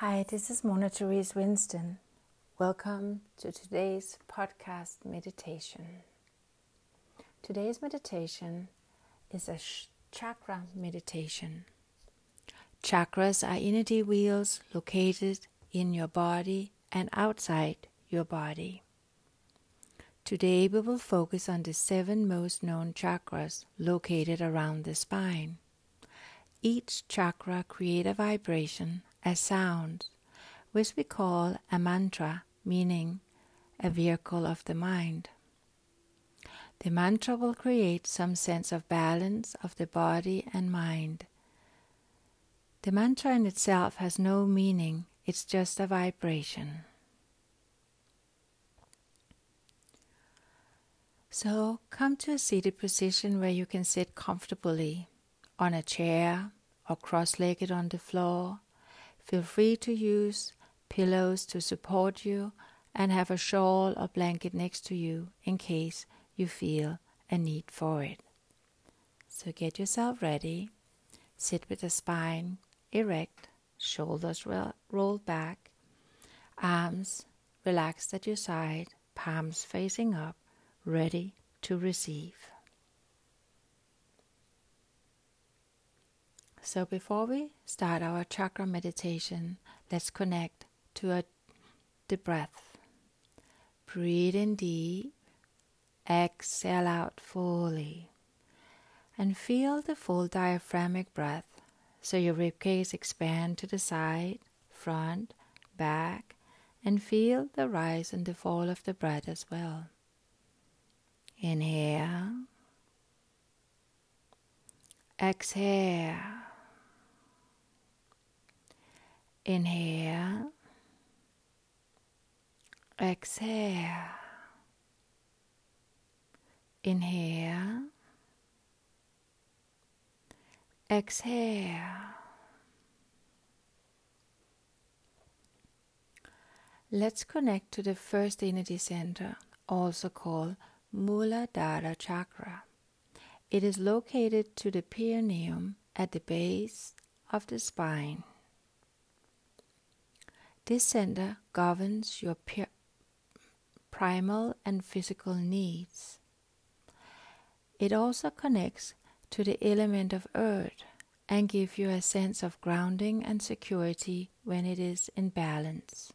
Hi, this is Mona Therese Winston. Welcome to today's podcast meditation. Today's meditation is a chakra meditation. Chakras are energy wheels located in your body and outside your body. Today we will focus on the seven most known chakras located around the spine. Each chakra creates a vibration, a sound, which we call a mantra, meaning a vehicle of the mind. The mantra will create some sense of balance of the body and mind. The mantra in itself has no meaning, it's just a vibration. So come to a seated position where you can sit comfortably on a chair or cross legged on the floor. Feel free to use pillows to support you and have a shawl or blanket next to you in case you feel a need for it. So get yourself ready. Sit with the spine erect, shoulders rolled back, arms relaxed at your side, palms facing up ready to receive. So, before we start our chakra meditation, let's connect to a, the breath. Breathe in deep, exhale out fully, and feel the full diaphragmic breath so your ribcage expand to the side, front, back, and feel the rise and the fall of the breath as well. Inhale. Exhale. Inhale. Exhale. Inhale. Exhale. Let's connect to the first energy center, also called Muladhara chakra. It is located to the perineum at the base of the spine. This center governs your primal and physical needs. It also connects to the element of earth and gives you a sense of grounding and security when it is in balance.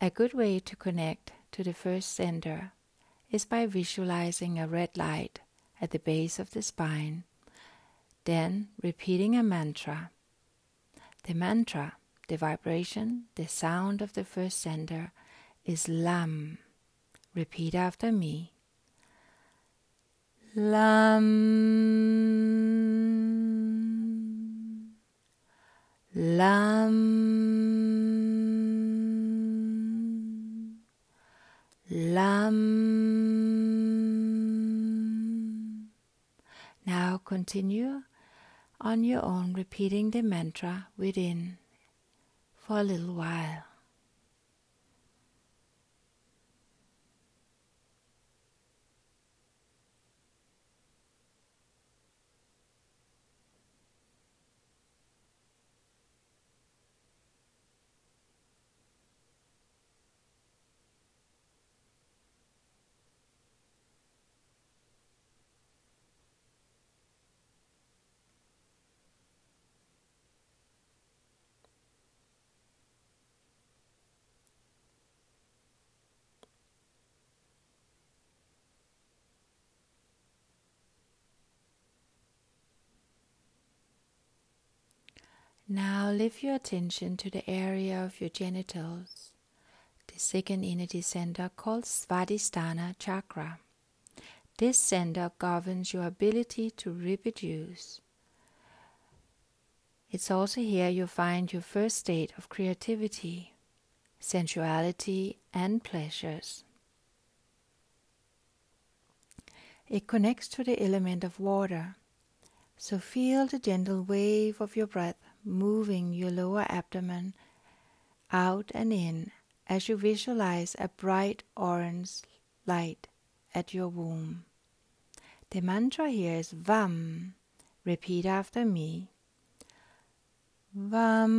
A good way to connect to the first center is by visualizing a red light at the base of the spine, then repeating a mantra. The mantra, the vibration, the sound of the first center is Lam. Repeat after me. Lam. Lam. Lam. Now continue on your own, repeating the mantra within for a little while. Now lift your attention to the area of your genitals, the second energy center called Svadhisthana chakra. This center governs your ability to reproduce. It's also here you find your first state of creativity, sensuality, and pleasures. It connects to the element of water, so feel the gentle wave of your breath moving your lower abdomen out and in as you visualize a bright orange light at your womb. The mantra here is VAM. Repeat after me. Vam.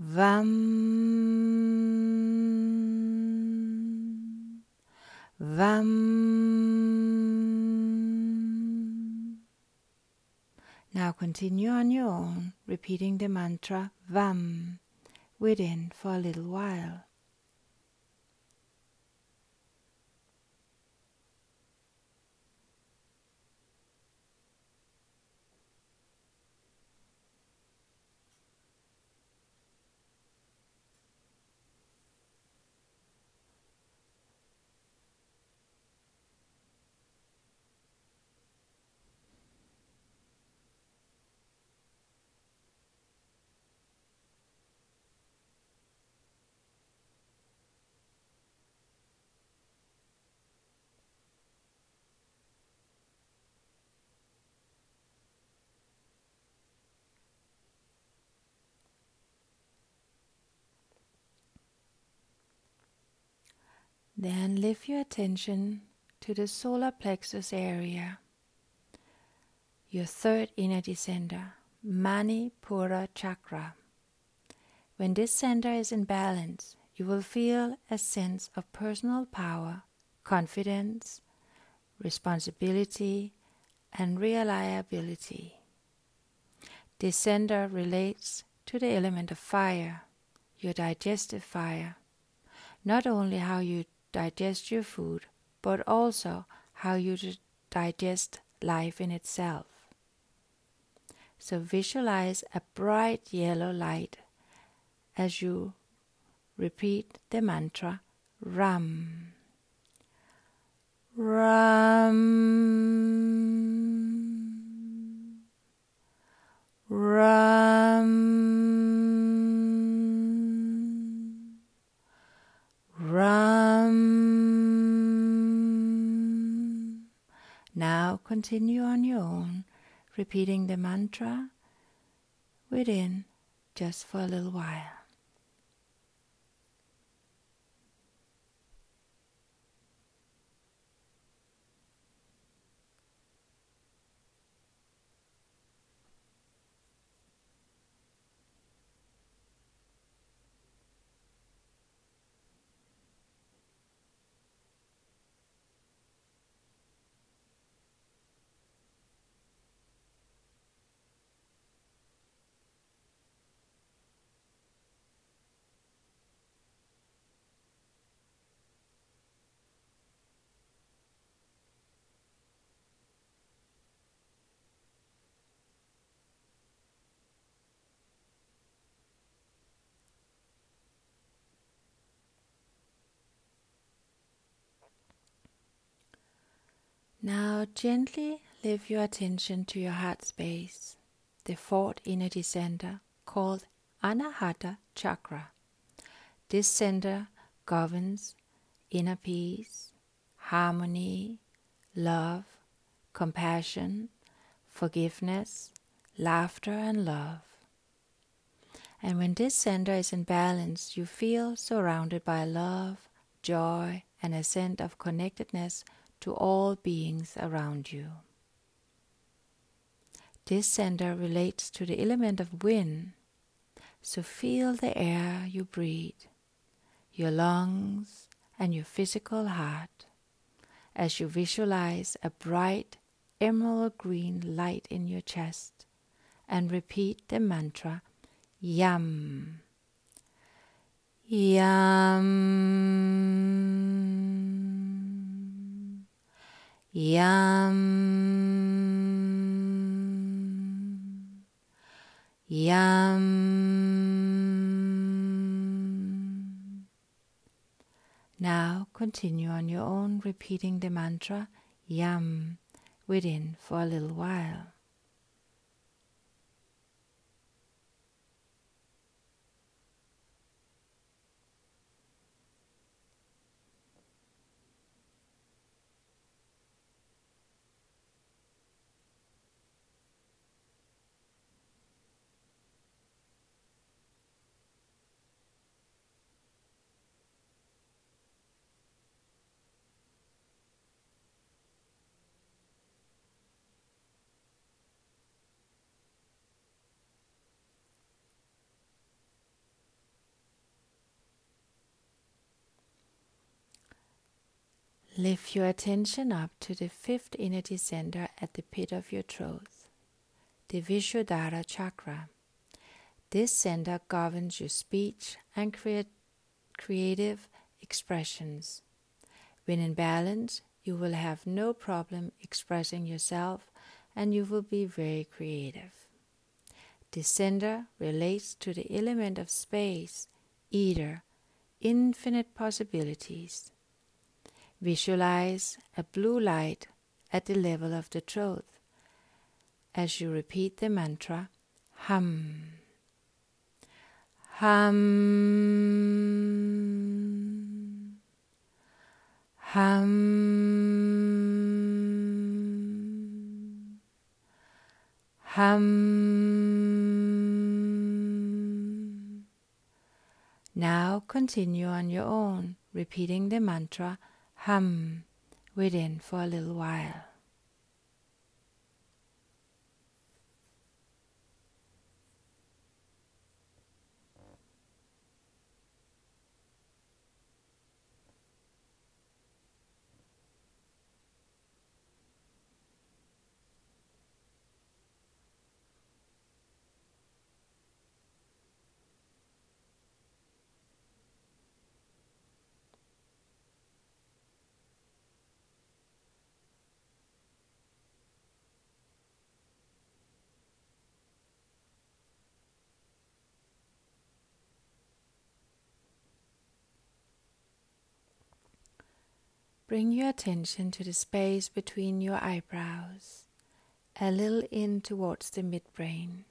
Vam. Vam. Now continue on your own, repeating the mantra Vam within for a little while. Then lift your attention to the solar plexus area, your third energy center, Manipura chakra. When this center is in balance, you will feel a sense of personal power, confidence, responsibility, and reliability. This center relates to the element of fire, your digestive fire, not only how you digest your food, but also how you digest life in itself. So visualize a bright yellow light as you repeat the mantra Ram. Ram. Ram. Continue on your own, repeating the mantra within just for a little while. Now gently lift your attention to your heart space, the fourth energy center called Anahata Chakra. This center governs inner peace, harmony, love, compassion, forgiveness, laughter, and love. And when this center is in balance, you feel surrounded by love, joy, and a sense of connectedness to all beings around you. This center relates to the element of wind, so feel the air you breathe, your lungs, and your physical heart as you visualize a bright emerald green light in your chest and repeat the mantra Yam. Yam. Yum. Yum. Now continue on your own, repeating the mantra Yum within for a little while. Lift your attention up to the fifth energy center at the pit of your throat, the Vishuddhara chakra. This center governs your speech and creative expressions. When in balance, you will have no problem expressing yourself and you will be very creative. The center relates to the element of space, ether, infinite possibilities. Visualize a blue light at the level of the throat as you repeat the mantra Hum. Hum. Hum. Hum. Now continue on your own, repeating the mantra hum within for a little while. Bring your attention to the space between your eyebrows, a little in towards the midbrain.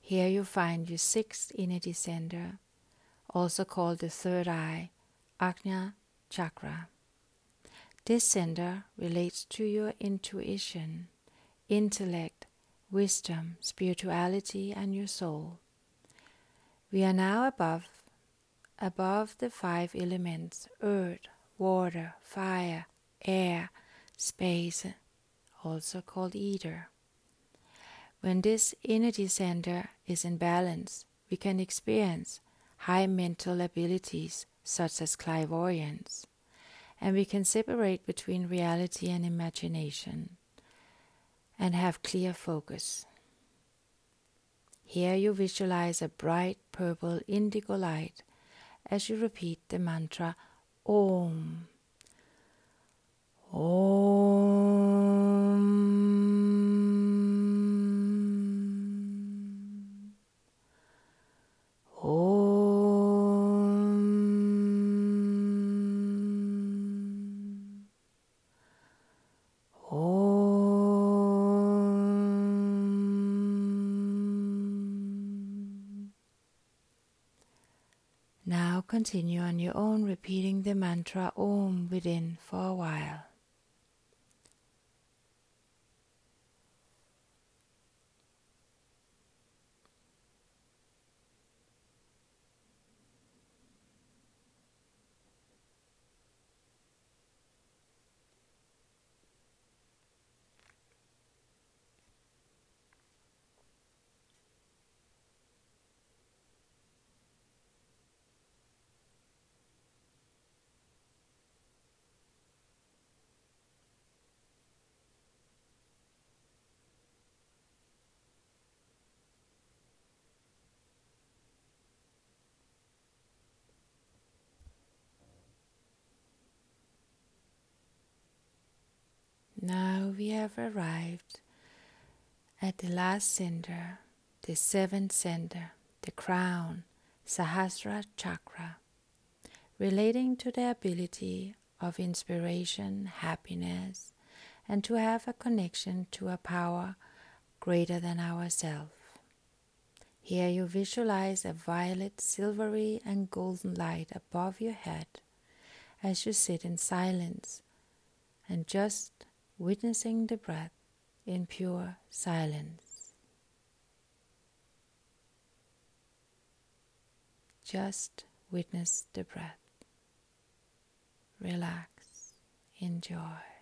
Here you find your sixth energy center, also called the third eye, Ajna Chakra. This center relates to your intuition, intellect, wisdom, spirituality, and your soul. We are now above above the five elements earth, water, fire, air, space, also called ether. When this energy center is in balance, we can experience high mental abilities such as clairvoyance, and we can separate between reality and imagination and have clear focus. Here you visualize a bright purple indigo light as you repeat the mantra Om. Om. Om. Continue on your own, repeating the mantra Om within for a while. Now we have arrived at the last center, the seventh center, the crown, Sahasra Chakra, relating to the ability of inspiration, happiness, and to have a connection to a power greater than ourselves. Here you visualize a violet, silvery, and golden light above your head as you sit in silence and just witnessing the breath in pure silence. Just witness the breath. Relax. Enjoy.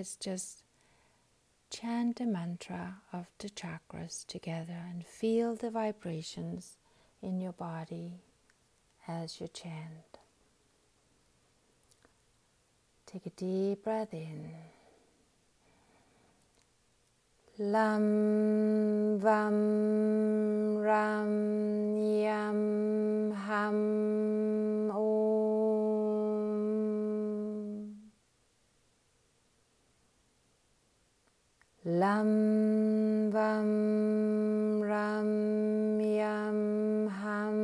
Let's just chant the mantra of the chakras together and feel the vibrations in your body as you chant. Take a deep breath in. Lam Vam Ram Yam Ham Lam Vam Ram Yam Ham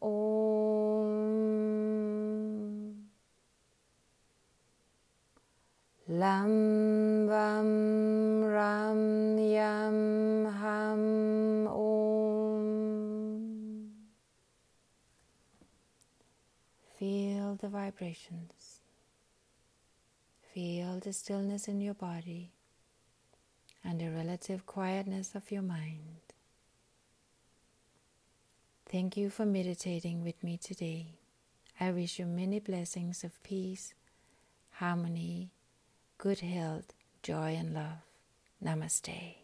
Om. Lam the vibrations. Feel the stillness in your body and the relative quietness of your mind. Thank you for meditating with me today. I wish you many blessings of peace, harmony, good health, joy, and love. Namaste.